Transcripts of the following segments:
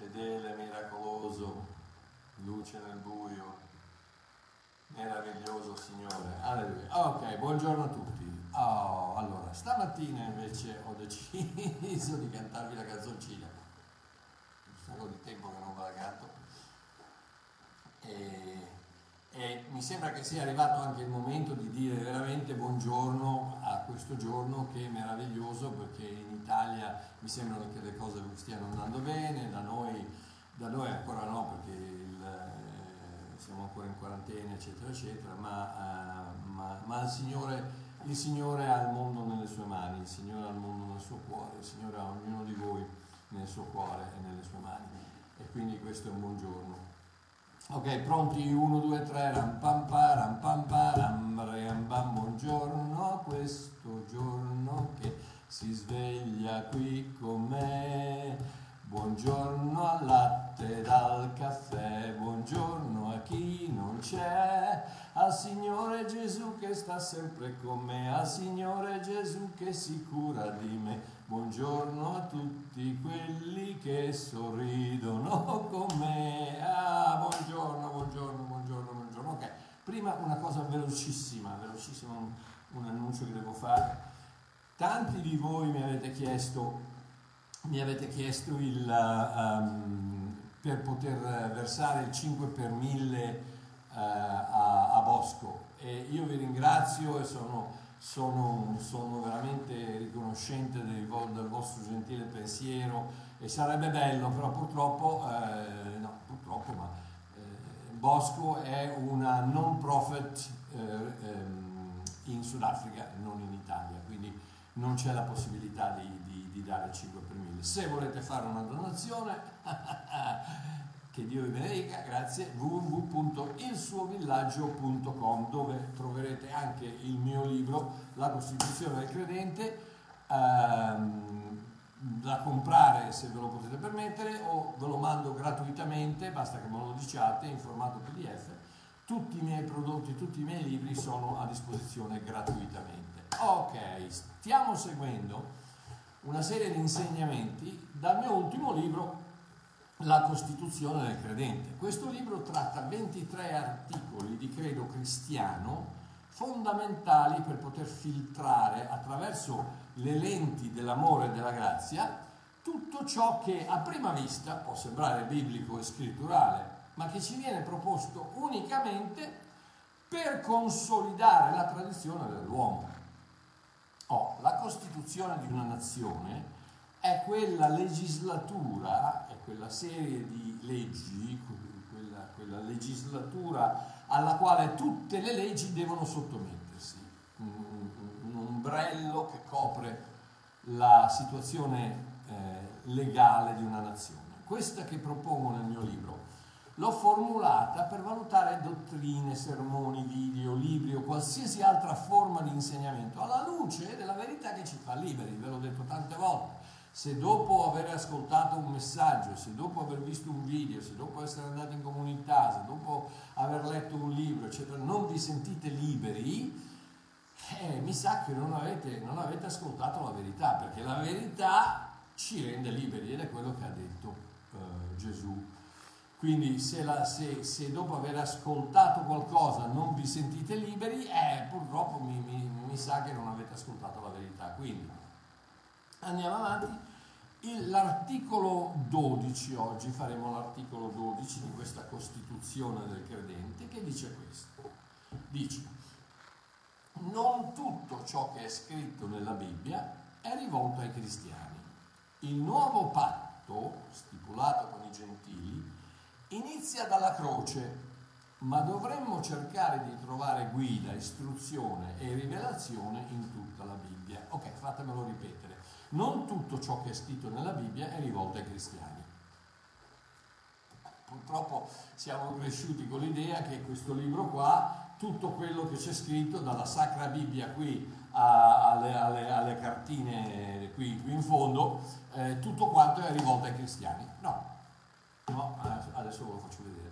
Fedele, miracoloso, luce nel buio, meraviglioso Signore. Alleluia. Ok, buongiorno a tutti. Oh, allora, stamattina invece ho deciso di cantarvi la canzoncina. Un sacco di tempo che non va a canto. E, e mi sembra che sia arrivato anche il momento di dire veramente buongiorno a questo giorno che è meraviglioso perché in Italia mi sembra che le cose stiano andando bene, da noi, da noi ancora no perché il, eh, siamo ancora in quarantena eccetera eccetera, ma, eh, ma- ma il, Signore, il Signore ha il mondo nelle sue mani, il Signore ha il mondo nel suo cuore, il Signore ha ognuno di voi nel suo cuore e nelle sue mani e quindi questo è un buon giorno. Ok, pronti? 1, 2, 3, ram pam pa, ram pam pa, ram pam, buongiorno, questo giorno che si sveglia qui con me. Buongiorno al latte dal caffè, buongiorno a chi non c'è, al Signore Gesù che sta sempre con me, al Signore Gesù che si cura di me. Buongiorno a tutti quelli che sorridono con me. Ah, buongiorno, buongiorno, buongiorno, buongiorno. Ok, Prima una cosa velocissima, velocissima, un, un annuncio che devo fare. Tanti di voi mi avete chiesto, mi avete chiesto il, um, per poter versare il 5 per 1000 uh, a, a, Bosco e io vi ringrazio e sono, sono, sono veramente riconoscente del, del, vostro gentile pensiero e sarebbe bello, però purtroppo, eh, no, purtroppo, ma eh, Bosco è una non profit eh, ehm, in Sudafrica non in Italia, quindi non c'è la possibilità di, di, di dare 5 per 1000. Se volete fare una donazione, che Dio vi benedica, grazie, www.ilsuovillaggio.com dove troverete anche il mio libro, La Costituzione del Credente, ehm, da comprare se ve lo potete permettere o ve lo mando gratuitamente, basta che me lo diciate in formato PDF. Tutti i miei prodotti, tutti i miei libri sono a disposizione gratuitamente. Ok, stiamo seguendo una serie di insegnamenti dal mio ultimo libro, La Costituzione del Credente. Questo libro tratta 23 articoli di credo cristiano fondamentali per poter filtrare attraverso le lenti dell'amore e della grazia tutto ciò che a prima vista può sembrare biblico e scritturale, ma che ci viene proposto unicamente per consolidare la tradizione dell'uomo. Oh, la costituzione di una nazione è quella legislatura, quella serie di leggi, quella, quella legislatura alla quale tutte le leggi devono sottomettersi. Un, ombrello che copre la situazione eh, legale di una nazione. Questa che propongo nel mio libro l'ho formulata per valutare dottrine, sermoni, video, libri o qualsiasi altra forma di insegnamento alla luce della verità che ci fa liberi, ve l'ho detto tante volte. Se dopo aver ascoltato un messaggio, se dopo aver visto un video, se dopo essere andati in comunità, se dopo aver letto un libro, eccetera, non vi sentite liberi, eh, mi sa che non avete, non avete ascoltato la verità, perché la verità ci rende liberi ed è quello che ha detto eh, Gesù. Quindi se, la, se, se, dopo aver ascoltato qualcosa non vi sentite liberi, eh, purtroppo mi, mi, mi sa che non avete ascoltato la verità. Quindi Andiamo avanti. l'articolo 12 oggi, faremo l'articolo 12 di questa Costituzione del credente che dice questo. Dice, non tutto ciò che è scritto nella Bibbia è rivolto ai cristiani. Il nuovo patto, stipulato con i gentili, inizia dalla croce, ma dovremmo cercare di trovare guida, istruzione e rivelazione in tutta la Bibbia. Ok, fatemelo ripetere non tutto ciò che è scritto nella Bibbia è rivolto ai cristiani. Purtroppo siamo cresciuti con l'idea che questo libro qua, tutto quello che c'è scritto dalla Sacra Bibbia qui alle, alle, alle, cartine qui, qui in fondo, eh, tutto quanto è rivolto ai cristiani. No, no adesso ve lo faccio vedere.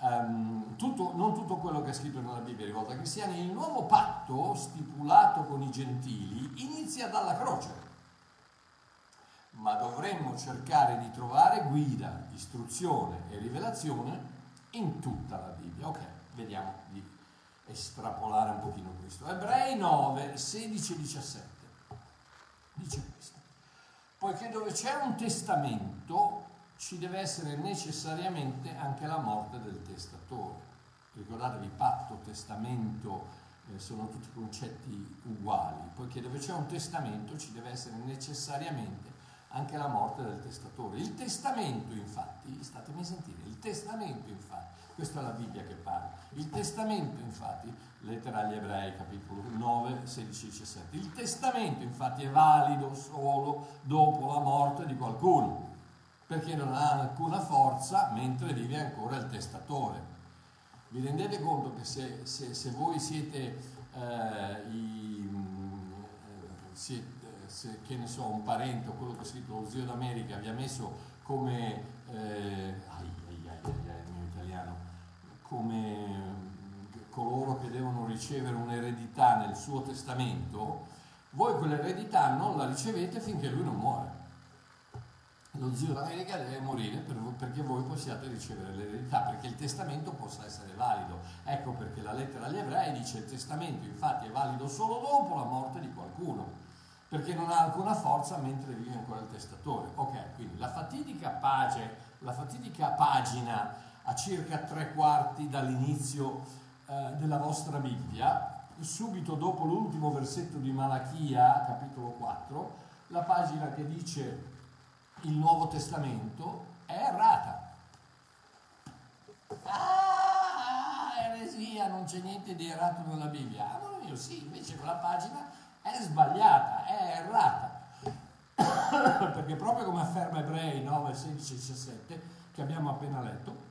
Um, tutto, non tutto quello che è scritto nella Bibbia è rivolto ai cristiani, il nuovo patto stipulato con i gentili inizia dalla croce ma dovremmo cercare di trovare guida, istruzione e rivelazione in tutta la Bibbia. Ok, vediamo di estrapolare un pochino questo. Ebrei 9, 16 e 17 dice questo. Poiché dove c'è un testamento ci deve essere necessariamente anche la morte del testatore. Ricordatevi, patto, testamento, eh, sono tutti concetti uguali. Poiché dove c'è un testamento ci deve essere necessariamente anche la morte del testatore. Il testamento, infatti, statemi a sentire, il testamento, infatti, questa è la Bibbia che parla, il testamento, infatti, lettera agli ebrei, capitolo 9, 16 e 17, il testamento, infatti, è valido solo dopo la morte di qualcuno, perché non ha alcuna forza mentre vive ancora il testatore. Vi rendete conto che se, se, se voi siete, eh, i, eh, siete se che ne so, un parente o quello che ha scritto lo zio d'America vi ha messo come, eh, ai, ai, ai, il mio italiano, come mm, coloro che devono ricevere un'eredità nel suo testamento, voi quell'eredità non la ricevete finché lui non muore. lo zio d'America deve morire per, perché voi possiate ricevere l'eredità, perché il testamento possa essere valido. Ecco perché la lettera agli ebrei dice il testamento infatti è valido solo dopo la morte di qualcuno, perché non ha alcuna forza mentre vive ancora il testatore. Ok, quindi la fatidica, page, la fatidica pagina a circa tre quarti dall'inizio eh, della vostra Bibbia, subito dopo l'ultimo versetto di Malachia, capitolo 4, la pagina che dice il Nuovo Testamento è errata. Ah, eresia, non c'è niente di errato nella Bibbia. Amore mio, sì, invece quella pagina è sbagliata, è errata. Perché proprio come afferma Ebrei 9, 16 e 17, che abbiamo appena letto,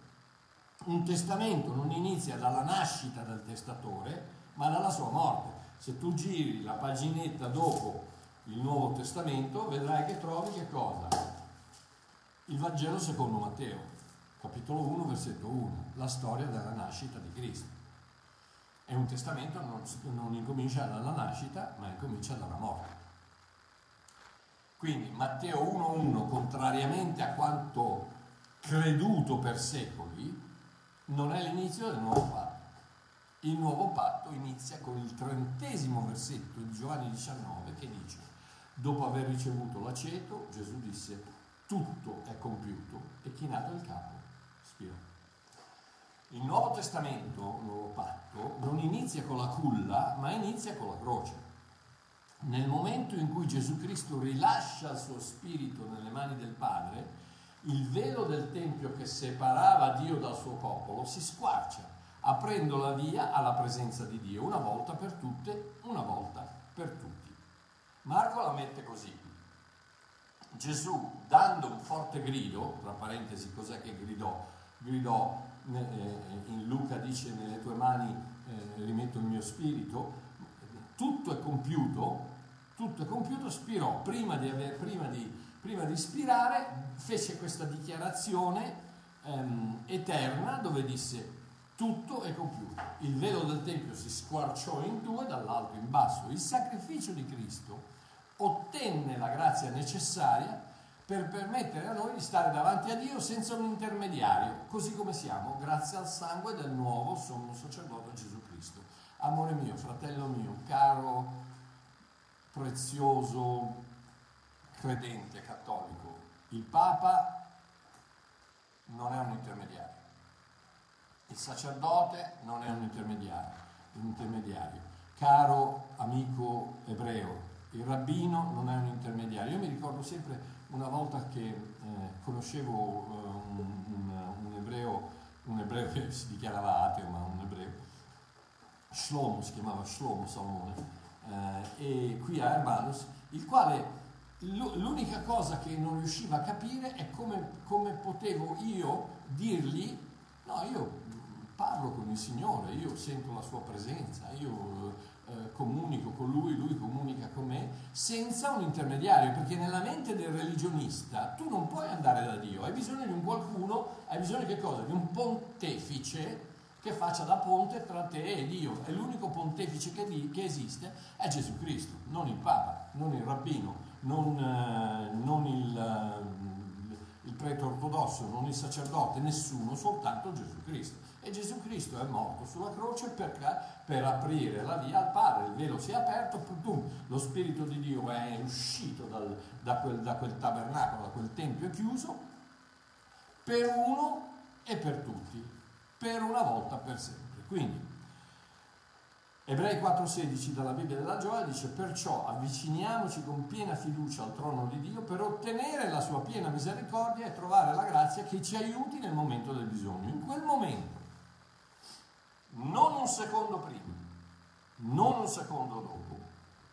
un testamento non inizia dalla nascita del testatore, ma dalla sua morte. Se tu giri la paginetta dopo il Nuovo Testamento, vedrai che trovi che cosa? Il Vangelo secondo Matteo, capitolo 1, versetto 1, la storia della nascita di Cristo. E un testamento non, non incomincia dalla nascita, ma incomincia dalla morte. Quindi Matteo 1.1, contrariamente a quanto creduto per secoli, non è l'inizio del nuovo patto. Il nuovo patto inizia con il trentesimo versetto di Giovanni 19 che dice, dopo aver ricevuto l'aceto, Gesù disse, tutto è compiuto e chinato il capo spirò. Il Nuovo Testamento, il Nuovo Patto, non inizia con la culla, ma inizia con la croce. Nel momento in cui Gesù Cristo rilascia il suo spirito nelle mani del Padre, il velo del Tempio che separava Dio dal suo popolo si squarcia, aprendo la via alla presenza di Dio, una volta per tutte, una volta per tutti. Marco la mette così. Gesù, dando un forte grido, tra parentesi, cos'è che gridò? Gridò, in Luca dice, nelle tue mani eh, rimetto il mio spirito, tutto è compiuto, tutto è compiuto, spirò, prima di, aver, prima di, prima di spirare, fece questa dichiarazione ehm, eterna dove disse tutto è compiuto. Il velo del Tempio si squarciò in due dall'alto in basso. Il sacrificio di Cristo ottenne la grazia necessaria per permettere a noi di stare davanti a Dio senza un intermediario, così come siamo, grazie al sangue del nuovo sommo sacerdote Gesù Cristo. Amore mio, fratello mio, caro, prezioso, credente, cattolico, il Papa non è un intermediario, il sacerdote non è un intermediario, un intermediario. Caro amico ebreo, il rabbino non è un intermediario. Io mi ricordo sempre una volta che eh, conoscevo eh, un, un, un, ebreo, un ebreo che si dichiarava ateo, ma un ebreo, Shlomo, si chiamava Shlomo Salmone, eh, e qui a Hermanus, il quale l'unica cosa che non riusciva a capire è come, come potevo io dirgli, no, io parlo con il Signore, io sento la sua presenza, io eh, comunico con lui, lui comunica con me, senza un intermediario, perché nella mente del religionista tu non puoi andare da Dio, hai bisogno di un qualcuno, hai bisogno di che cosa? Di un pontefice che faccia da ponte tra te e Dio. E l'unico pontefice che, di, che esiste è Gesù Cristo, non il Papa, non il rabbino, non, eh, non il, eh, prete ortodosso, non il sacerdote, nessuno, soltanto Gesù Cristo. E Gesù Cristo è morto sulla croce per, per aprire la via al Padre. Il velo si è aperto, pum, lo Spirito di Dio è uscito dal, da, quel, da quel tabernacolo, da quel tempio chiuso, per uno e per tutti, per una volta per sempre. Quindi, Ebrei 4,16 dalla Bibbia della Gioia dice perciò avviciniamoci con piena fiducia al trono di Dio per ottenere la sua piena misericordia e trovare la grazia che ci aiuti nel momento del bisogno. In quel momento non un secondo prima, non un secondo dopo,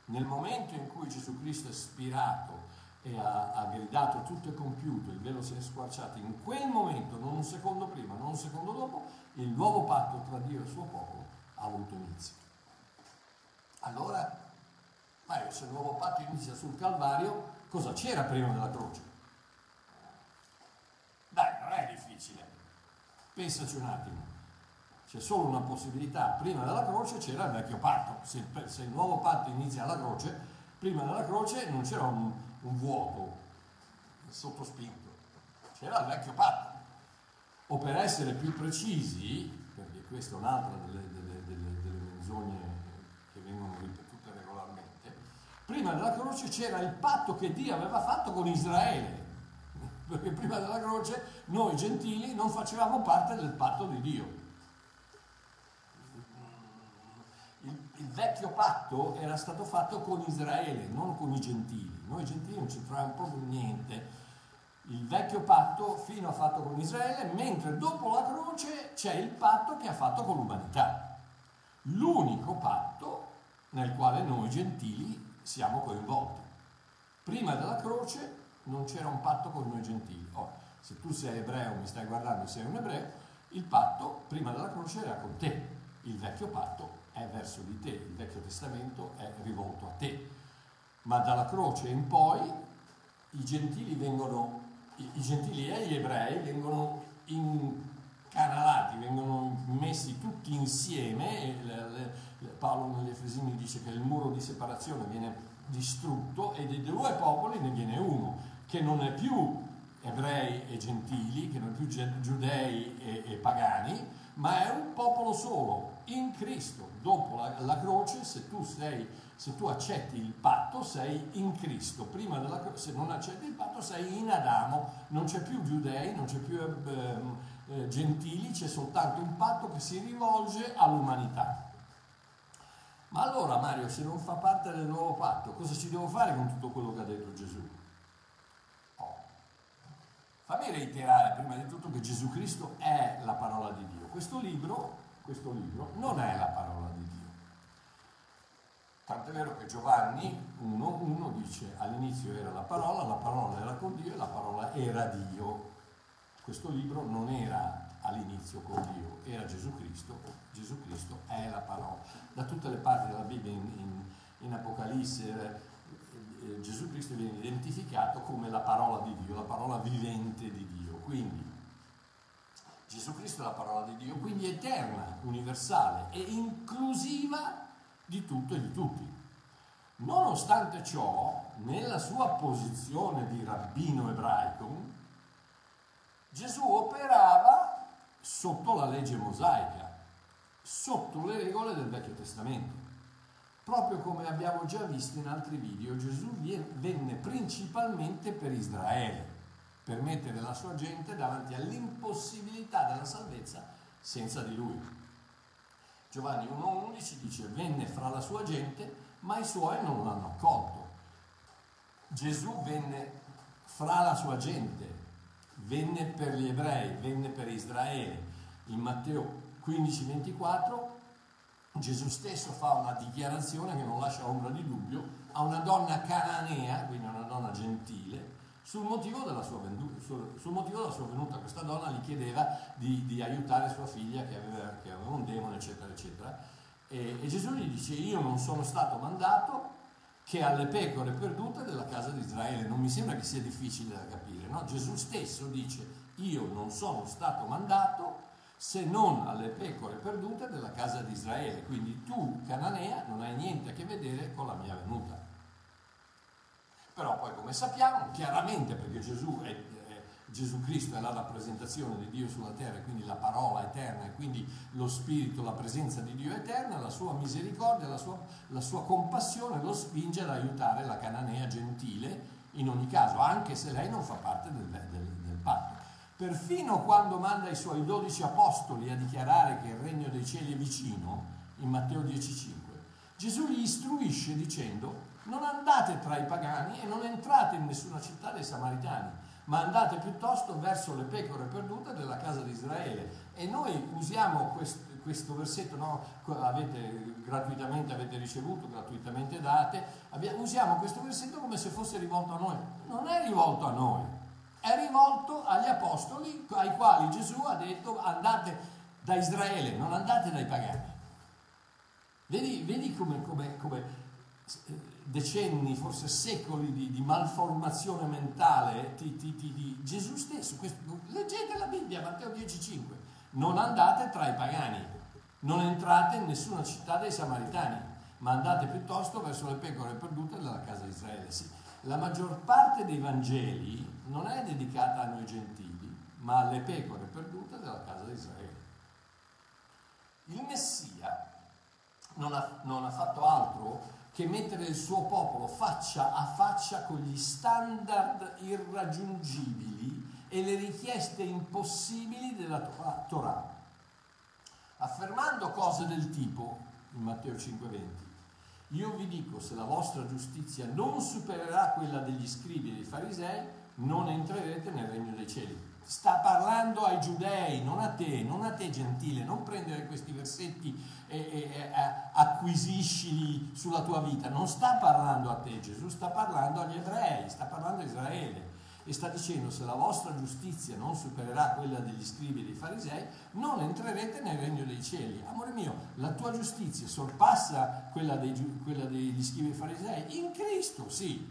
nel momento in cui Gesù Cristo è spirato e ha, ha, gridato tutto è compiuto, il velo si è squarciato, in quel momento, non un secondo prima, non un secondo dopo, il nuovo patto tra Dio e il suo popolo ha avuto inizio. Allora, Mario, se il nuovo patto inizia sul Calvario, cosa c'era prima della croce? Dai, non è difficile. Pensaci un attimo c'è solo una possibilità, prima della croce c'era il vecchio patto, se, se il nuovo patto inizia alla croce, prima della croce non c'era un, un vuoto, sottospinto, c'era il vecchio patto. O per essere più precisi, perché questa è un'altra delle, delle, delle, delle menzogne che vengono ripetute regolarmente, prima della croce c'era il patto che Dio aveva fatto con Israele, perché prima della croce noi gentili non facevamo parte del patto di Dio. Il, il, vecchio patto era stato fatto con Israele, non con i gentili. Noi gentili non c'entravamo proprio niente. Il vecchio patto fino a fatto con Israele, mentre dopo la croce c'è il patto che ha fatto con l'umanità. L'unico patto nel quale noi gentili siamo coinvolti. Prima della croce non c'era un patto con noi gentili. Oh, se tu sei ebreo, mi stai guardando, sei un ebreo, il patto prima della croce era con te, il vecchio patto è verso di te, il Vecchio Testamento è rivolto a te. Ma dalla croce in poi i gentili, vengono, i, i gentili e gli ebrei vengono incanalati, vengono messi tutti insieme. Paolo negli Efesini dice che il muro di separazione viene distrutto e dei due popoli ne viene uno, che non è più ebrei e gentili, che non è più giudei e, e pagani, ma è un popolo solo, in Cristo. Dopo la, la croce, se tu, sei, se tu, accetti il patto, sei in Cristo. Prima della croce, se non accetti il patto, sei in Adamo. Non c'è più giudei, non c'è più eh, eh, gentili, c'è soltanto un patto che si rivolge all'umanità. Ma allora Mario, se non fa parte del nuovo patto, cosa ci devo fare con tutto quello che ha detto Gesù? Oh. Fammi reiterare prima di tutto che Gesù Cristo è la parola di Dio. Questo libro questo libro non è la parola di Dio. Tant'è vero che Giovanni 1.1 dice all'inizio era la parola, la parola era con Dio e la parola era Dio. Questo libro non era all'inizio con Dio, era Gesù Cristo, Gesù Cristo è la parola. Da tutte le parti della Bibbia in, in, in Apocalisse eh, eh Gesù Cristo viene identificato come la parola di Dio, la parola vivente di Dio. Quindi Gesù Cristo è la parola di Dio, quindi eterna, universale e inclusiva di tutto e di tutti. Nonostante ciò, nella sua posizione di rabbino ebraico, Gesù operava sotto la legge mosaica, sotto le regole del Vecchio Testamento. Proprio come abbiamo già visto in altri video, Gesù venne principalmente per Israele per mettere la sua gente davanti all'impossibilità della salvezza senza di lui. Giovanni 1.11 dice venne fra la sua gente ma i suoi non l'hanno accolto. Gesù venne fra la sua gente, venne per gli ebrei, venne per Israele. In Matteo 15.24 Gesù stesso fa una dichiarazione che non lascia ombra di dubbio a una donna cananea, quindi una donna gentile, sul motivo, venuta, sul, sul motivo, della sua venuta questa donna gli chiedeva di, di aiutare sua figlia che aveva, che aveva, un demone, eccetera, eccetera. E, e Gesù gli dice, io non sono stato mandato che alle pecore perdute della casa di Israele. Non mi sembra che sia difficile da capire, no? Gesù stesso dice, io non sono stato mandato se non alle pecore perdute della casa di Israele. Quindi tu, Cananea, non hai niente a che vedere con la mia venuta. Però poi come sappiamo, chiaramente perché Gesù, è, Gesù Cristo è la rappresentazione di Dio sulla terra, quindi la parola eterna, e quindi lo Spirito, la presenza di Dio eterna, la sua misericordia, la sua, la sua compassione lo spinge ad aiutare la cananea gentile in ogni caso, anche se lei non fa parte del, del, del patto. Perfino quando manda i suoi dodici apostoli a dichiarare che il regno dei cieli è vicino, in Matteo 10,5, Gesù li istruisce dicendo non andate tra i pagani e non entrate in nessuna città dei Samaritani, ma andate piuttosto verso le pecore perdute della casa di Israele. E noi usiamo questo, questo versetto, no? avete gratuitamente avete ricevuto, gratuitamente date, abbiamo, usiamo questo versetto come se fosse rivolto a noi. Non è rivolto a noi, è rivolto agli apostoli ai quali Gesù ha detto andate da Israele, non andate dai pagani. Vedi, vedi come, come, come decenni, forse secoli di, di malformazione mentale ti, ti, ti, di Gesù stesso. Questo, leggete la Bibbia, Matteo 10,5. Non andate tra i pagani, non entrate in nessuna città dei Samaritani, ma andate piuttosto verso le pecore perdute della casa di Israele. Sì. la maggior parte dei Vangeli non è dedicata a noi gentili, ma alle pecore perdute della casa di Israele. Il Messia non ha, non ha fatto altro che mettere il suo popolo faccia a faccia con gli standard irraggiungibili e le richieste impossibili della Torah, affermando cose del tipo, in Matteo 5:20, io vi dico, se la vostra giustizia non supererà quella degli scribi e dei farisei, non entrerete nel regno dei cieli. Sta parlando ai giudei, non a te, non a te gentile, non prendere questi versetti e, e, e acquisiscili sulla tua vita. Non sta parlando a te Gesù, sta parlando agli ebrei, sta parlando a Israele e sta dicendo se la vostra giustizia non supererà quella degli scribi e dei farisei, non entrerete nel regno dei cieli. Amore mio, la tua giustizia sorpassa quella, dei, quella degli scribi e dei farisei? In Cristo, sì.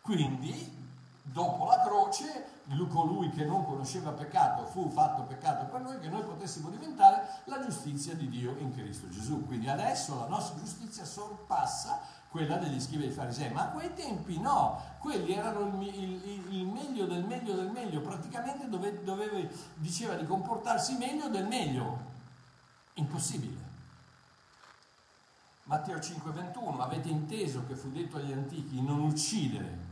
Quindi, dopo la croce, colui che non conosceva peccato fu fatto peccato per noi, che noi potessimo diventare la giustizia di Dio in Cristo Gesù. Quindi adesso la nostra giustizia sorpassa quella degli scrivi dei farisei, ma a quei tempi no, quelli erano il, il, il meglio del meglio del meglio, praticamente dove, doveva, diceva di comportarsi meglio del meglio. Impossibile. Matteo 5:21, avete inteso che fu detto agli antichi non uccidere,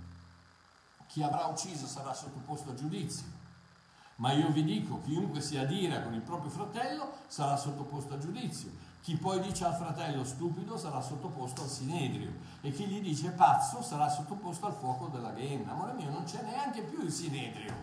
chi avrà ucciso sarà sottoposto a giudizio. Ma io vi dico, chiunque si adira con il proprio fratello sarà sottoposto a giudizio. Chi poi dice al fratello stupido sarà sottoposto al sinedrio e chi gli dice pazzo sarà sottoposto al fuoco della ghenna. Amore mio, non c'è neanche più il sinedrio.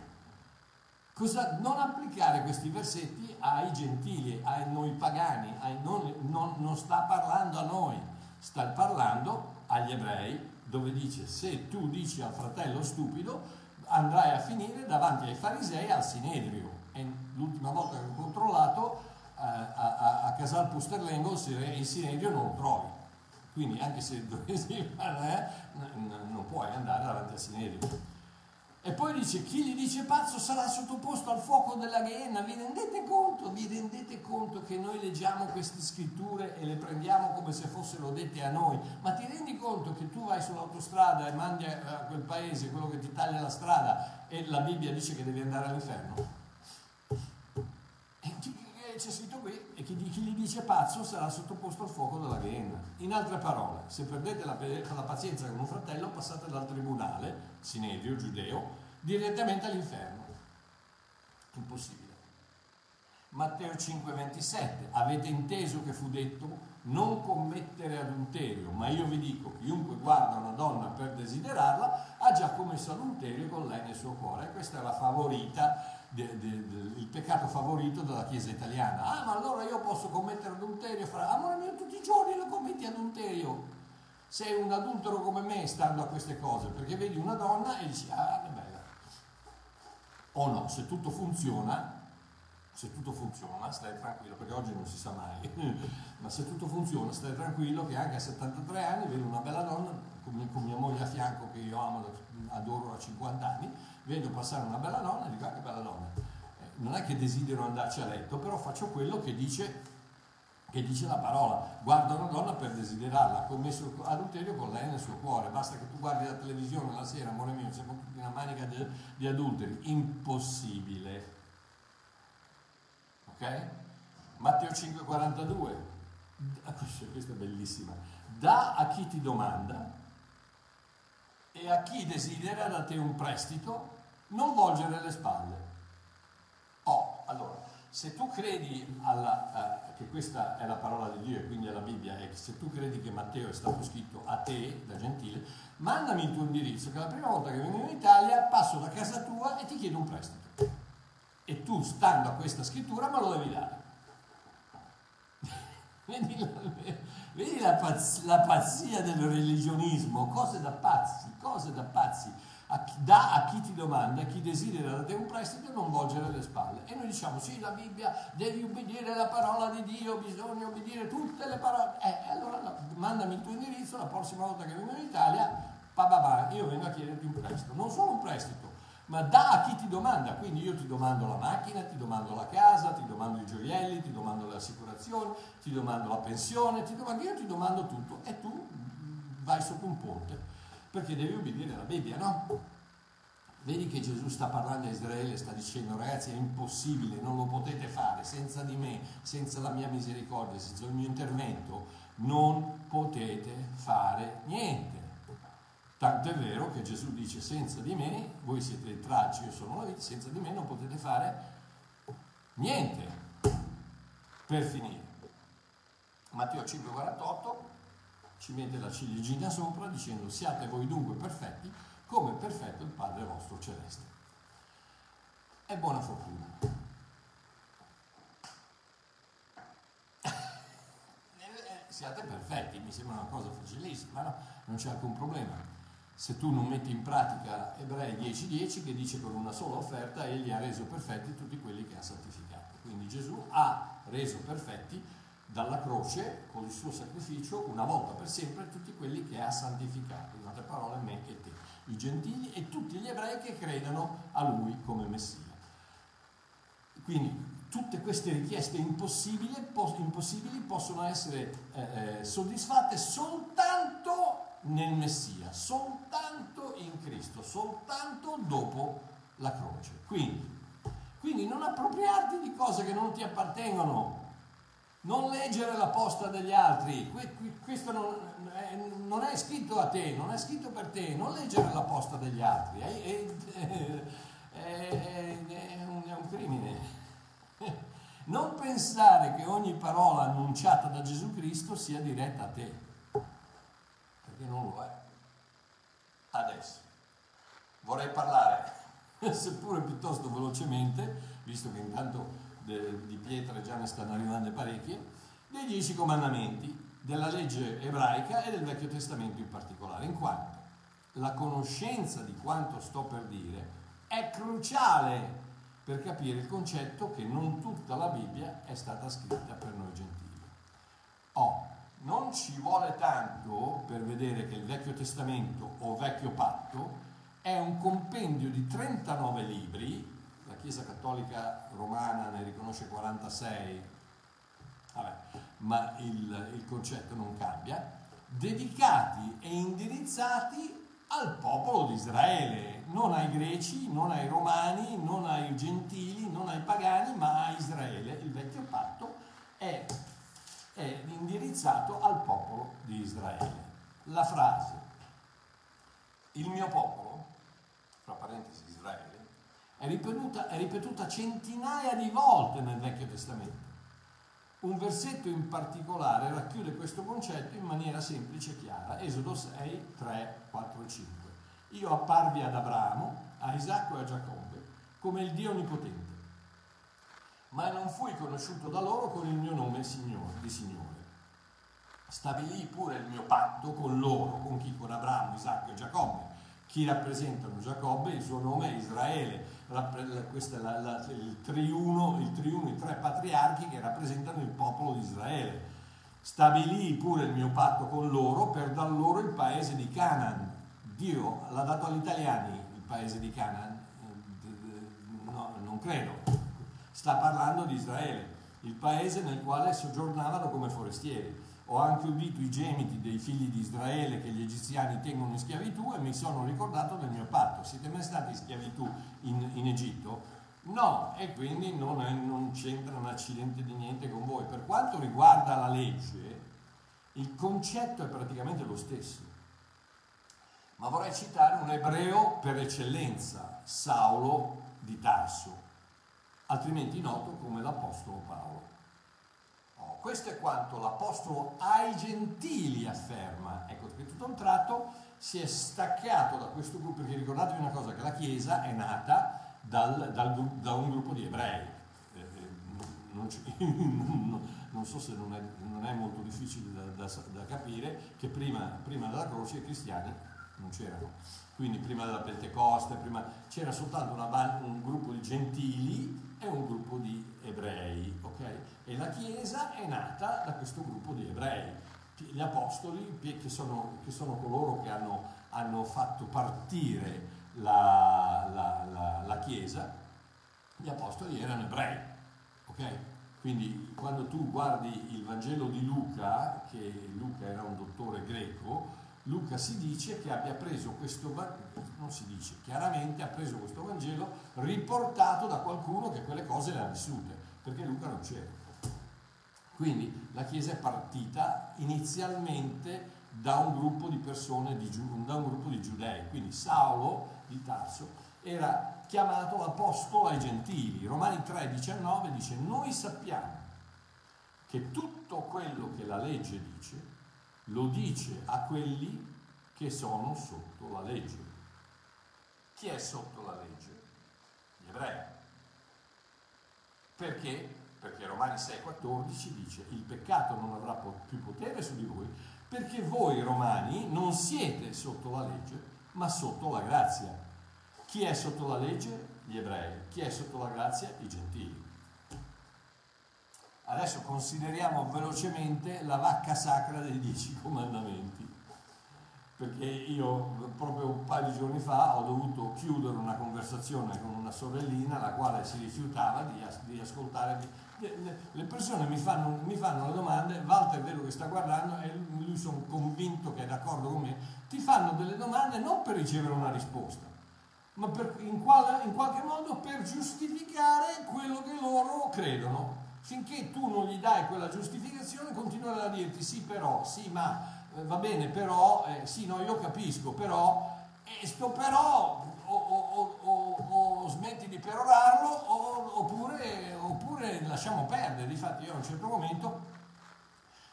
Cosa, non applicare questi versetti ai gentili, a noi pagani, ai non, non, non sta parlando a noi, sta parlando agli ebrei dove dice se tu dici al fratello stupido andrai a finire davanti ai farisei al sinedrio. E l'ultima volta che ho controllato a, a, a Casal Pusterlengo il sinedrio non lo trovi. Quindi anche se dovessi eh, non puoi andare davanti al sinedrio. E poi dice, chi gli dice pazzo sarà sottoposto al fuoco della ghenna. Vi rendete conto? Vi rendete conto che noi leggiamo queste scritture e le prendiamo come se fossero dette a noi? Ma ti rendi conto che tu vai sull'autostrada e mandi a quel paese quello che ti taglia la strada e la Bibbia dice che devi andare all'inferno? C'è scritto qui, e chi, chi, gli dice pazzo sarà sottoposto al fuoco della ghenna. In altre parole, se perdete la, la pazienza con un fratello, passate dal tribunale, sinedrio, giudeo, direttamente all'inferno. Impossibile. Matteo 5:27, avete inteso che fu detto non commettere adulterio, ma io vi dico, chiunque guarda una donna per desiderarla ha già commesso adulterio con lei nel suo cuore. E questa è la favorita de, de, de, il peccato favorito della Chiesa italiana. Ah, ma allora io posso commettere adulterio? Fra... Amore mio, tutti i giorni lo commetti adulterio. Sei un adultero come me stando a queste cose, perché vedi una donna e dici, ah, che bella. O no, se tutto funziona, se tutto funziona, stai tranquillo, perché oggi non si sa mai, ma se tutto funziona, stai tranquillo che anche a 73 anni vedi una bella donna, con, con mia moglie a fianco che io amo, adoro a 50 anni, vedo passare una bella donna e dico, ah che bella donna. Eh, non è che desidero andarci a letto, però faccio quello che dice, che dice la parola. Guarda una donna per desiderarla, ha commesso adulterio con lei nel suo cuore. Basta che tu guardi la televisione la sera, amore mio, siamo tutti una manica di, di adulteri. Impossibile. Ok? Matteo 5,42. Questa è bellissima. Da a chi ti domanda e a chi desidera da te un prestito non volgere le spalle. Oh, allora, se tu credi alla, uh, che questa è la parola di Dio e quindi è la Bibbia e se tu credi che Matteo è stato scritto a te, da gentile, mandami il tuo indirizzo che la prima volta che vengo in Italia passo da casa tua e ti chiedo un prestito. E tu, stando a questa scrittura, me lo devi dare. Vedi, la, vedi la, pazz, la pazzia del religionismo, cose da pazzi, cose da pazzi a chi, dà a chi ti domanda, a chi desidera da te un prestito, non volgere le spalle. E noi diciamo, sì, la Bibbia, devi ubbidire la parola di Dio, bisogna ubbidire tutte le parole. Eh, allora no, mandami il tuo indirizzo, la prossima volta che vengo in Italia, pa, io vengo a chiederti un prestito. Non solo un prestito, ma da a chi ti domanda. Quindi io ti domando la macchina, ti domando la casa, ti domando i gioielli, ti domando le assicurazioni, ti domando la pensione, ti domando, io ti domando tutto e tu vai sotto un ponte perché devi ubbidire la Bibbia, no? Vedi che Gesù sta parlando a Israele, sta dicendo ragazzi è impossibile, non lo potete fare, senza di me, senza la mia misericordia, senza il mio intervento, non potete fare niente. Tanto è vero che Gesù dice senza di me, voi siete il tracci, io sono la vita, senza di me non potete fare niente per finire. Matteo 5,48 ci mette la ciliegina sopra dicendo siate voi dunque perfetti come è perfetto il Padre vostro celeste. E buona fortuna. Siate perfetti, mi sembra una cosa facilissima, no? Non c'è alcun problema. Se tu non metti in pratica Ebrei 10.10 che dice con una sola offerta egli ha reso perfetti tutti quelli che ha santificato. Quindi Gesù ha reso perfetti dalla croce con il suo sacrificio una volta per sempre tutti quelli che ha santificato, in altre parole me e te i gentili e tutti gli ebrei che credano a lui come Messia. Quindi tutte queste richieste impossibili, impossibili possono essere eh, eh, soddisfatte soltanto nel Messia, soltanto in Cristo, soltanto dopo la croce. Quindi, quindi non appropriarti di cose che non ti appartengono, non leggere la posta degli altri, questo non, non, è scritto a te, non è scritto per te, non leggere la posta degli altri, è, è, è, è un, un crimine. Non pensare che ogni parola annunciata da Gesù Cristo sia diretta a te, perché non lo è. Adesso vorrei parlare, seppure piuttosto velocemente, visto che intanto di pietre già ne stanno arrivando parecchie, dei dieci comandamenti della legge ebraica e del Vecchio Testamento in particolare, in quanto la conoscenza di quanto sto per dire è cruciale per capire il concetto che non tutta la Bibbia è stata scritta per noi gentili. Oh, non ci vuole tanto per vedere che il Vecchio Testamento o Vecchio Patto è un compendio di 39 libri. Chiesa Cattolica Romana ne riconosce 46, vabbè, ma il, il concetto non cambia, dedicati e indirizzati al popolo di Israele, non ai greci, non ai romani, non ai gentili, non ai pagani, ma a Israele. Il vecchio patto è, è indirizzato al popolo di Israele. La frase, il mio popolo, tra parentesi Israele, è ripetuta, è ripetuta centinaia di volte nel Vecchio Testamento. Un versetto in particolare racchiude questo concetto in maniera semplice e chiara. Esodo 6, 3, 4 e 5. Io apparvi ad Abramo, a Isacco e a Giacobbe come il Dio Onnipotente, ma non fui conosciuto da loro con il mio nome signore, di Signore. Stabilì pure il mio patto con loro, con chi? Con Abramo, Isacco e Giacobbe. Chi rappresentano Giacobbe, il suo nome è Israele, questo è la, la, il, triuno, il triuno, i tre patriarchi che rappresentano il popolo di Israele. Stabilì pure il mio patto con loro per dar loro il paese di Canaan. Dio l'ha dato agli italiani il paese di Canaan? No, non credo. Sta parlando di Israele, il paese nel quale soggiornavano come forestieri ho anche udito i gemiti dei figli di Israele che gli egiziani tengono in schiavitù e mi sono ricordato del mio patto. Siete mai stati in schiavitù in, in Egitto? No, e quindi non, è, non c'entra un accidente di niente con voi. Per quanto riguarda la legge, il concetto è praticamente lo stesso. Ma vorrei citare un ebreo per eccellenza, Saulo di Tarso, altrimenti noto come l'Apostolo Paolo. Questo è quanto l'Apostolo ai gentili afferma. Ecco che tutto un tratto si è staccato da questo gruppo, perché ricordatevi una cosa, che la Chiesa è nata dal, dal, da un gruppo di ebrei. Eh, eh non, non, so se non è, non è molto difficile da, da, da capire che prima, prima, della croce i cristiani non c'erano. Quindi prima della Pentecoste, prima, c'era soltanto una, un gruppo di gentili e un gruppo di ebrei. Okay? E la Chiesa è nata da questo gruppo di ebrei. Gli apostoli, che sono, che sono coloro che hanno, hanno, fatto partire la, la, la, la, Chiesa, gli apostoli erano ebrei. Okay? Quindi quando tu guardi il Vangelo di Luca, che Luca era un dottore greco, Luca si dice che abbia preso questo non si dice, chiaramente ha preso questo Vangelo riportato da qualcuno che quelle cose le ha vissute, perché Luca non c'era. Quindi la Chiesa è partita inizialmente da un gruppo di persone, di, da un gruppo di giudei, quindi Saulo di Tarso era chiamato apostolo ai gentili. Romani 3,19 dice: Noi sappiamo che tutto quello che la legge dice lo dice a quelli che sono sotto la legge. Chi è sotto la legge? Gli ebrei. Perché? Perché Romani 6,14 dice: Il peccato non avrà più potere su di voi, perché voi romani non siete sotto la legge, ma sotto la grazia. Chi è sotto la legge? Gli ebrei. Chi è sotto la grazia? I gentili. Adesso consideriamo velocemente la vacca sacra dei dieci comandamenti, perché io proprio un paio di giorni fa ho dovuto chiudere una conversazione con una sorellina la quale si rifiutava di, di ascoltare. Le persone mi fanno, mi fanno le domande, Walter vedo che sta guardando? E lui sono convinto che è d'accordo con me, ti fanno delle domande non per ricevere una risposta, ma per, in, quale, in qualche modo per giustificare quello che loro credono finché tu non gli dai quella giustificazione continuano a dirti sì però, sì ma eh, va bene però, eh, sì no io capisco però, e sto però o, o, o, o smetti di perorarlo oppure, oppure, lasciamo perdere, difatti io a un certo momento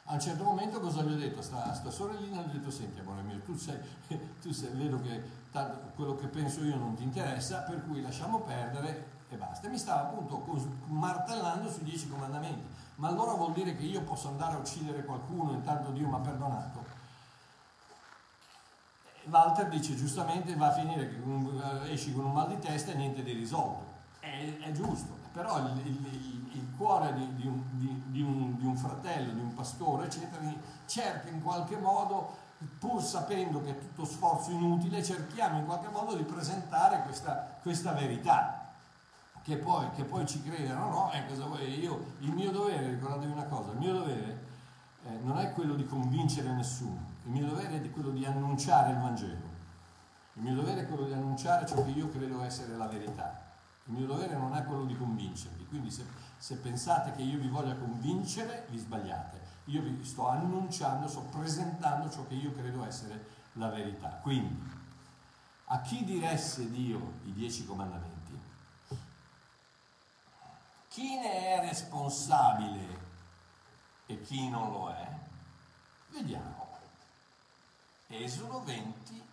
a un certo momento cosa gli ho detto sta, sta sorellina? Gli ho detto senti amore mio tu sei, tu sei vedo che tanto, quello che penso io non ti interessa per cui lasciamo perdere e basta. E mi stava appunto martellando sui dieci comandamenti. Ma allora vuol dire che io posso andare a uccidere qualcuno intanto Dio mi ha perdonato? Walter dice giustamente va a finire che eh, esci con un mal di testa e niente di risolto. È, è giusto, però il, il, il cuore di, di, un, di, un, di un fratello, di un pastore, eccetera, cerca in qualche modo pur sapendo che è tutto sforzo inutile, cerchiamo in qualche modo di presentare questa, questa verità che poi, che poi ci credano, no, e cosa vuoi? Io, il mio dovere, ricordatevi una cosa, il mio dovere eh, non è quello di convincere nessuno, il mio dovere è quello di annunciare il Vangelo, il mio dovere è quello di annunciare ciò che io credo essere la verità, il mio dovere non è quello di convincervi, quindi se, se pensate che io vi voglia convincere, vi sbagliate, io vi sto annunciando, sto presentando ciò che io credo essere la verità. Quindi, a chi diresse Dio i dieci comandamenti? Chi ne è responsabile e chi non lo è? Vediamo. Esodo 20,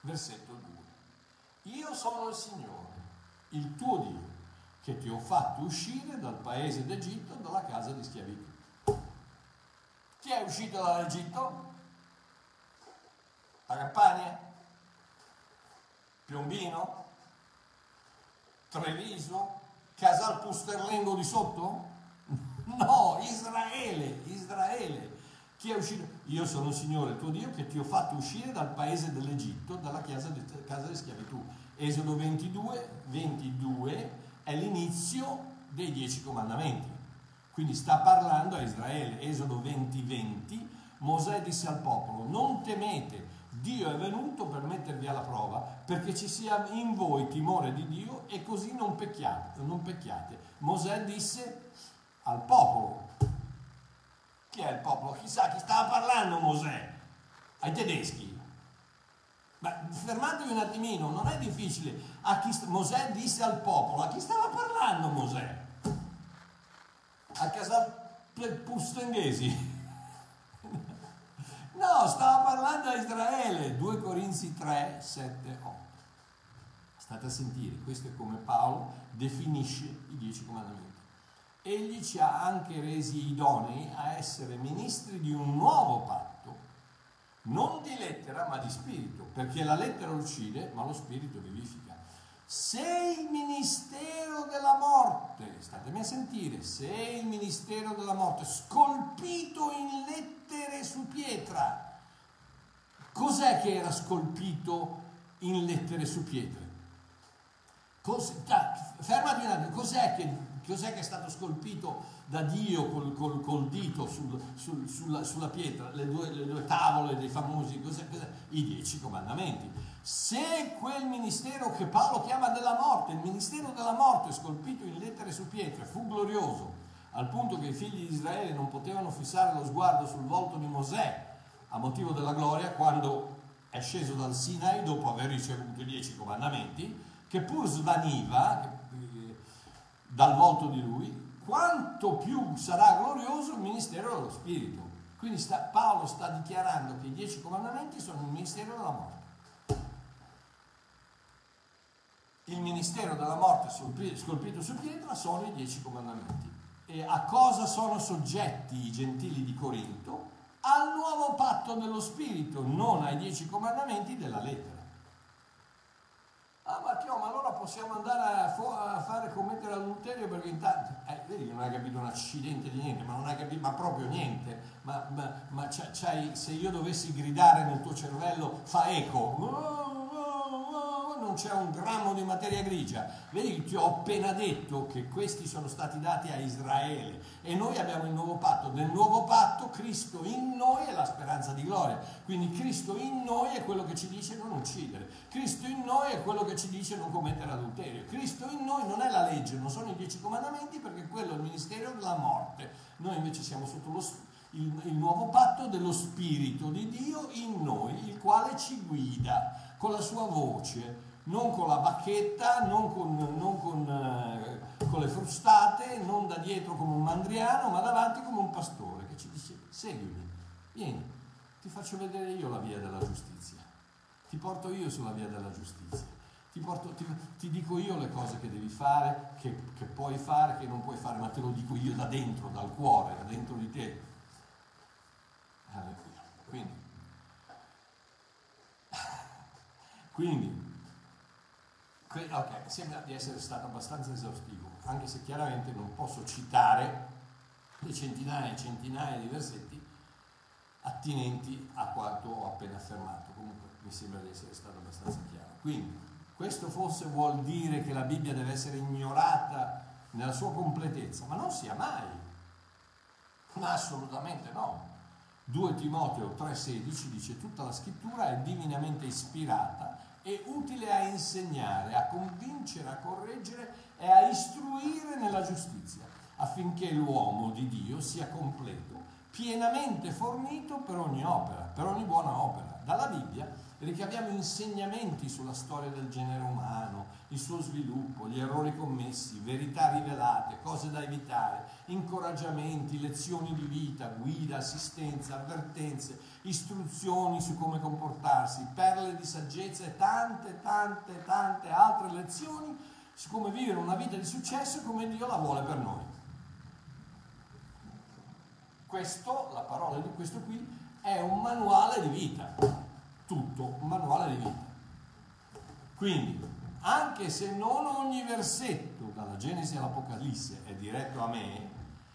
versetto 2. Io sono il Signore, il tuo Dio, che ti ho fatto uscire dal paese d'Egitto, dalla casa di schiavitù. Chi è uscito dall'Egitto? La Campania? Piombino? Treviso? Casal Pusterlengo di sotto? No, Israele, Israele. Chi è uscito? Io sono il Signore tuo Dio che ti ho fatto uscire dal paese dell'Egitto, dalla casa di, casa di schiavitù. Esodo 22, 22 è l'inizio dei dieci comandamenti. Quindi sta parlando a Israele. Esodo 20, 20. Mosè disse al popolo, non temete, Dio è venuto per mettervi alla prova perché ci sia in voi timore di Dio e così non pecchiate. Non pecchiate. Mosè disse al popolo. Chi è il popolo? Chissà chi stava parlando Mosè? Ai tedeschi. Ma fermatevi un attimino, non è difficile. St- Mosè disse al popolo, a chi stava parlando Mosè? A casa Pustenghesi. No, stava parlando a Israele, 2 Corinzi 3, 7, 8. State a sentire, questo è come Paolo definisce i dieci comandamenti. Egli ci ha anche resi idonei a essere ministri di un nuovo patto, non di lettera ma di spirito, perché la lettera uccide ma lo spirito vivifica. Se il ministero della morte, statemi a sentire, se il ministero della morte. Scolpito in lettere su pietra, cos'è che era scolpito in lettere su pietre? Cos- fermati un attimo, cos'è che cos'è che è stato scolpito da Dio col, col, col dito sul, sul, sulla, sulla, pietra, le due, le due, tavole dei famosi, cos'è, cos'è? i dieci comandamenti. Se quel ministero che Paolo chiama della morte, il ministero della morte scolpito in lettere su pietre, fu glorioso, al punto che i figli di Israele non potevano fissare lo sguardo sul volto di Mosè a motivo della gloria quando è sceso dal Sinai dopo aver ricevuto i dieci comandamenti, che pur svaniva eh, dal volto di lui, quanto più sarà glorioso il ministero dello Spirito. Quindi sta, Paolo sta dichiarando che i dieci comandamenti sono il ministero della morte. Il ministero della morte scolpito su pietra sono i dieci comandamenti. E a cosa sono soggetti i gentili di Corinto? Al nuovo patto dello Spirito, non ai dieci comandamenti della lettera. Ah, ma Tio, ma allora possiamo andare a, fo- a fare commettere adulterio perché intanto, eh, vedi che non hai capito un accidente di niente, ma non hai capito, ma proprio niente. Ma, ma, ma se io dovessi gridare nel tuo cervello, fa eco. Oh, non c'è un grammo di materia grigia. Vedi, ti ho appena detto che questi sono stati dati a Israele e noi abbiamo il nuovo patto. Nel nuovo patto Cristo in noi è la speranza di gloria. Quindi Cristo in noi è quello che ci dice non uccidere. Cristo in noi è quello che ci dice non commettere adulterio. Cristo in noi non è la legge, non sono i dieci comandamenti perché quello è il ministero della morte. Noi invece siamo sotto lo il, il, nuovo patto dello Spirito di Dio in noi, il quale ci guida con la sua voce, non con la bacchetta, non con, non con, eh, con le frustate, non da dietro come un mandriano, ma davanti come un pastore che ci dice seguimi, vieni, ti faccio vedere io la via della giustizia, ti porto io sulla via della giustizia, ti, porto, ti, ti dico io le cose che devi fare, che, che puoi fare, che non puoi fare, ma te lo dico io da dentro, dal cuore, da dentro di te. Quindi, quindi ok, sembra di essere stato abbastanza esaustivo, anche se chiaramente non posso citare le centinaia e centinaia di versetti attinenti a quanto ho appena affermato. Comunque mi sembra di essere stato abbastanza chiaro. Quindi, questo forse vuol dire che la Bibbia deve essere ignorata nella sua completezza, ma non sia mai. Ma assolutamente no. 2 Timoteo 3,16 dice tutta la scrittura è divinamente ispirata è utile a insegnare, a convincere, a correggere e a istruire nella giustizia, affinché l'uomo di Dio sia completo, pienamente fornito per ogni opera, per ogni buona opera. Dalla Bibbia ricaviamo insegnamenti sulla storia del genere umano, il suo sviluppo, gli errori commessi, verità rivelate, cose da evitare, incoraggiamenti, lezioni di vita, guida, assistenza, avvertenze, istruzioni su come comportarsi, perle di saggezza e tante, tante, tante altre lezioni su come vivere una vita di successo come Dio la vuole per noi. Questo, la parola di questo qui, è un manuale di vita, tutto manuale di vita. Quindi, anche se non ogni versetto dalla Genesi all'Apocalisse è diretto a me,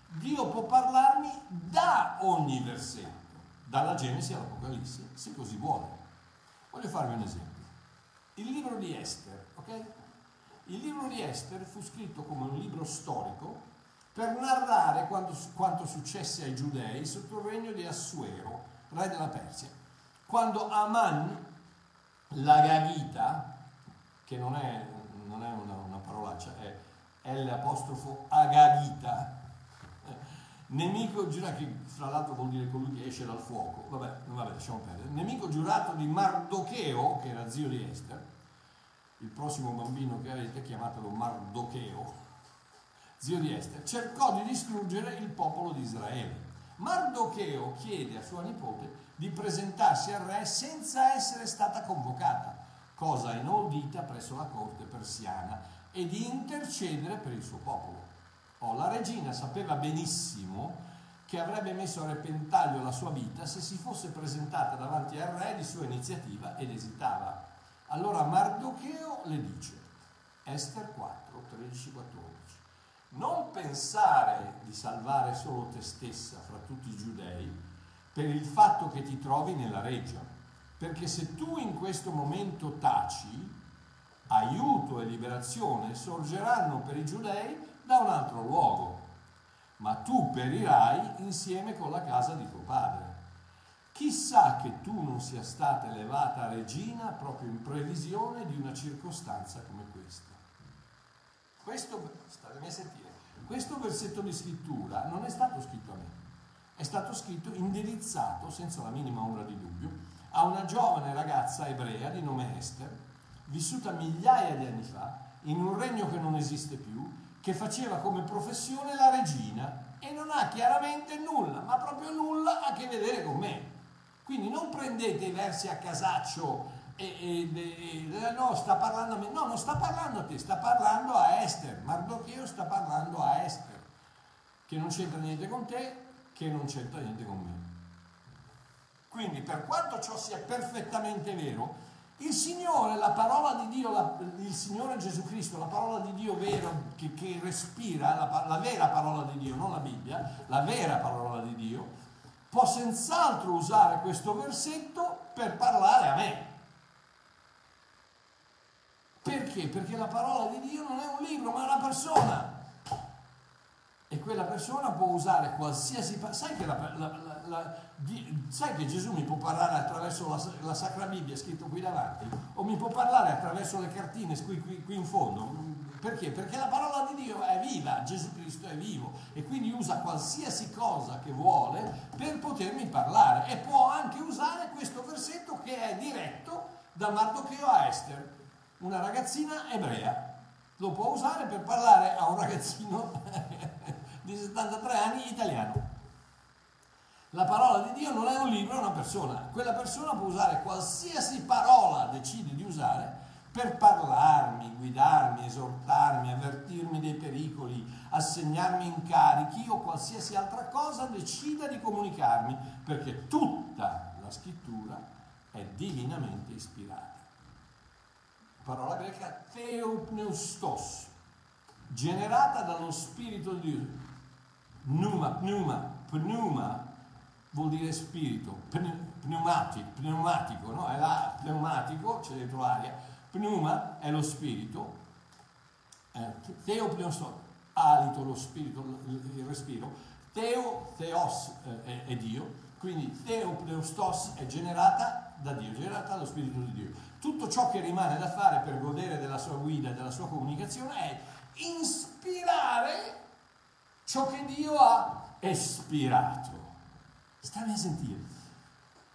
Dio può parlarmi da ogni versetto dalla Genesi all'Apocalisse, se così vuole. Voglio farvi un esempio. Il libro di Esther, ok? Il libro di Esther fu scritto come un libro storico per narrare quanto, quanto successe ai giudei sotto il regno di Assuero, re della Persia. Quando Aman, la Gagita, che non è, non è una, una parolaccia, è L apostrofo Agagita, nemico giurato, che fra l'altro vuol dire colui che esce dal fuoco, vabbè, vabbè lasciamo perdere, nemico giurato di Mardocheo, che era zio di Esther, il prossimo bambino che avete chiamatelo Mardocheo, zio di Esther, cercò di distruggere il popolo di Israele. Mardocheo chiede a sua nipote di presentarsi al re senza essere stata convocata, cosa inaudita presso la corte persiana, e di intercedere per il suo popolo. Oh, la regina sapeva benissimo che avrebbe messo a repentaglio la sua vita se si fosse presentata davanti al re di sua iniziativa ed esitava. Allora Mardocheo le dice, Esther 4, 13, 14, non pensare di salvare solo te stessa fra tutti i giudei per il fatto che ti trovi nella reggia, perché se tu in questo momento taci, aiuto e liberazione sorgeranno per i giudei da un altro luogo, ma tu perirai insieme con la casa di tuo padre. Chissà che tu non sia stata elevata regina proprio in previsione di una circostanza come questa. Questo, statemi a sentire, questo versetto di scrittura non è stato scritto a me, è stato scritto indirizzato, senza la minima ombra di dubbio, a una giovane ragazza ebrea di nome Esther, vissuta migliaia di anni fa in un regno che non esiste più, che faceva come professione la regina e non ha chiaramente nulla, ma proprio nulla a che vedere con me. Quindi non prendete i versi a casaccio e, e, e, no, sta parlando a me. No, non sta parlando a te, sta parlando a Esther. Mardocheo sta parlando a Esther, che non c'entra niente con te, che non c'entra niente con me. Quindi, per quanto ciò sia perfettamente vero, il Signore, la parola di Dio, la, il Signore Gesù Cristo, la parola di Dio vero che, che respira, la, la vera parola di Dio, non la Bibbia, la vera parola di Dio, può senz'altro usare questo versetto per parlare a me. Perché? Perché la parola di Dio non è un libro, ma è una persona. E quella persona può usare qualsiasi... Sai che, la, la, la, di, sai che Gesù mi può parlare attraverso la, Sacra Bibbia scritto qui davanti? O mi può parlare attraverso le cartine qui, qui, qui in fondo? Perché? Perché la parola di Dio è viva, Gesù Cristo è vivo e quindi usa qualsiasi cosa che vuole per potermi parlare e può anche usare questo versetto che è diretto da Mardocheo a Esther, una ragazzina ebrea. Lo può usare per parlare a un ragazzino di 73 anni italiano. La parola di Dio non è un libro, è una persona. Quella persona può usare qualsiasi parola decide di usare per parlarmi, guidarmi, esortarmi, avvertirmi dei pericoli, assegnarmi incarichi o qualsiasi altra cosa decida di comunicarmi, perché tutta la scrittura è divinamente ispirata. Parola greca theopneustos, generata dallo Spirito di Dio. Pneuma, pneuma, pneuma vuol dire spirito, pneumatico, pneumatico no? È là, pneumatico, c'è dentro l'aria, Pneuma è lo spirito, eh, teo pneusto, alito, lo spirito, il respiro, teo, theos eh, è, è, Dio, quindi teo pneustos è generata da Dio, generata dallo spirito di Dio. Tutto ciò che rimane da fare per godere della sua guida e della sua comunicazione è ispirare ciò che Dio ha espirato. Stammi a sentire.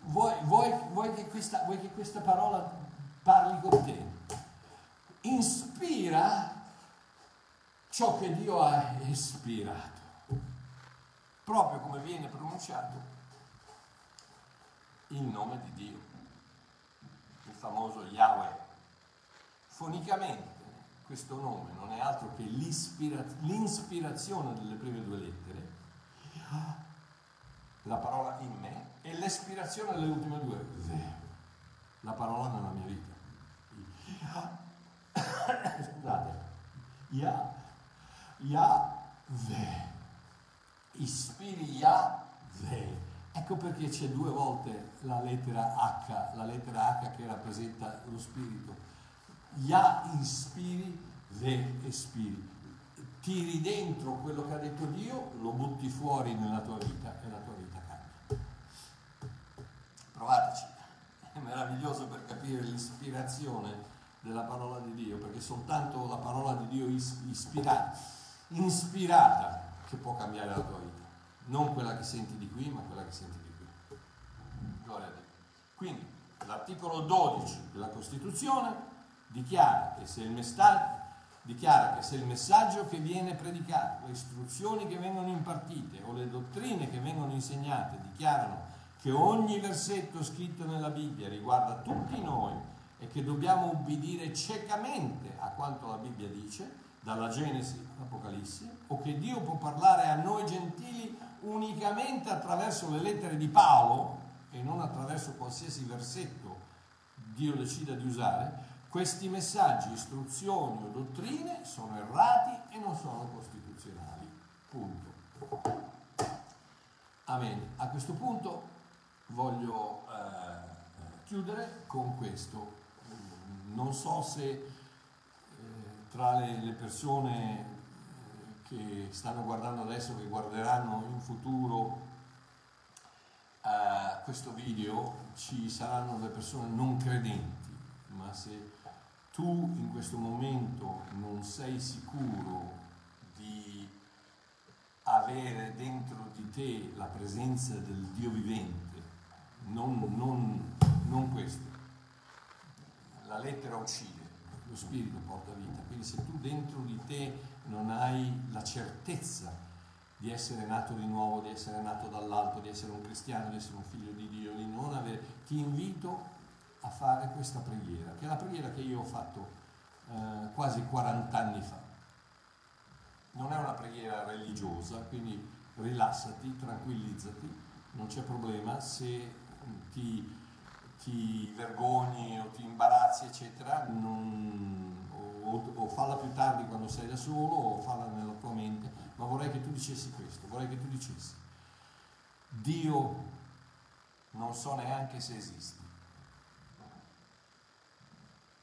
Vuoi, vuoi, vuoi, che questa, vuoi che questa parola parli con te. Inspira ciò che Dio ha ispirato, proprio come viene pronunciato il nome di Dio, il famoso Yahweh. Fonicamente questo nome non è altro che l'ispira- l'inspirazione delle prime due lettere, la parola in me, e l'espirazione delle ultime due, la parola nella mia vita. Scusate, Ya, Yahweh, ispiri Yahweh. Ecco perché c'è due volte la lettera H, la lettera H che rappresenta lo spirito. Ya ispiri, Ve espiri. Tiri dentro quello che ha detto Dio, lo butti fuori nella tua vita e la tua vita cambia. Provateci, è meraviglioso per capire l'ispirazione della parola di Dio, perché soltanto la parola di Dio ispirata, ispirata che può cambiare la tua vita, non quella che senti di qui, ma quella che senti di qui. Gloria a Dio. Quindi l'articolo 12 della Costituzione dichiara che se il messaggio dichiara che se il messaggio che viene predicato, le istruzioni che vengono impartite o le dottrine che vengono insegnate dichiarano che ogni versetto scritto nella Bibbia riguarda tutti noi, e che dobbiamo ubbidire ciecamente a quanto la Bibbia dice, dalla Genesi all'Apocalisse, o che Dio può parlare a noi gentili unicamente attraverso le lettere di Paolo e non attraverso qualsiasi versetto Dio decida di usare, questi messaggi, istruzioni o dottrine sono errati e non sono costituzionali. Punto. Amen. A questo punto voglio eh, chiudere con questo non so se eh, tra le, le persone eh, che stanno guardando adesso, che guarderanno in futuro uh, questo video, ci saranno delle persone non credenti, ma se tu in questo momento non sei sicuro di avere dentro di te la presenza del Dio vivente, non, non, non questo. La lettera uccide, lo spirito porta vita. Quindi se tu dentro di te non hai la certezza di essere nato di nuovo, di essere nato dall'alto, di essere un cristiano, di essere un figlio di Dio, di non avere, ti invito a fare questa preghiera, che è la preghiera che io ho fatto eh, quasi 40 anni fa. Non è una preghiera religiosa, quindi rilassati, tranquillizzati, non c'è problema. Se ti, ti vergogni o ti imbarazzi, eccetera, non, o, o, falla più tardi quando sei da solo o falla nella tua mente, ma vorrei che tu dicessi questo, vorrei che tu dicessi, Dio non so neanche se esiste,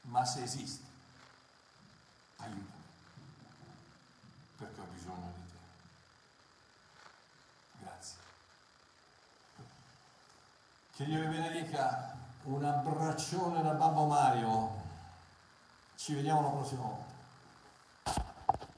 ma se esiste, aiutami, perché ho bisogno di te. Grazie. Che Dio vi benedica, un abbraccione da Babbo Mario. Ci vediamo la prossima volta.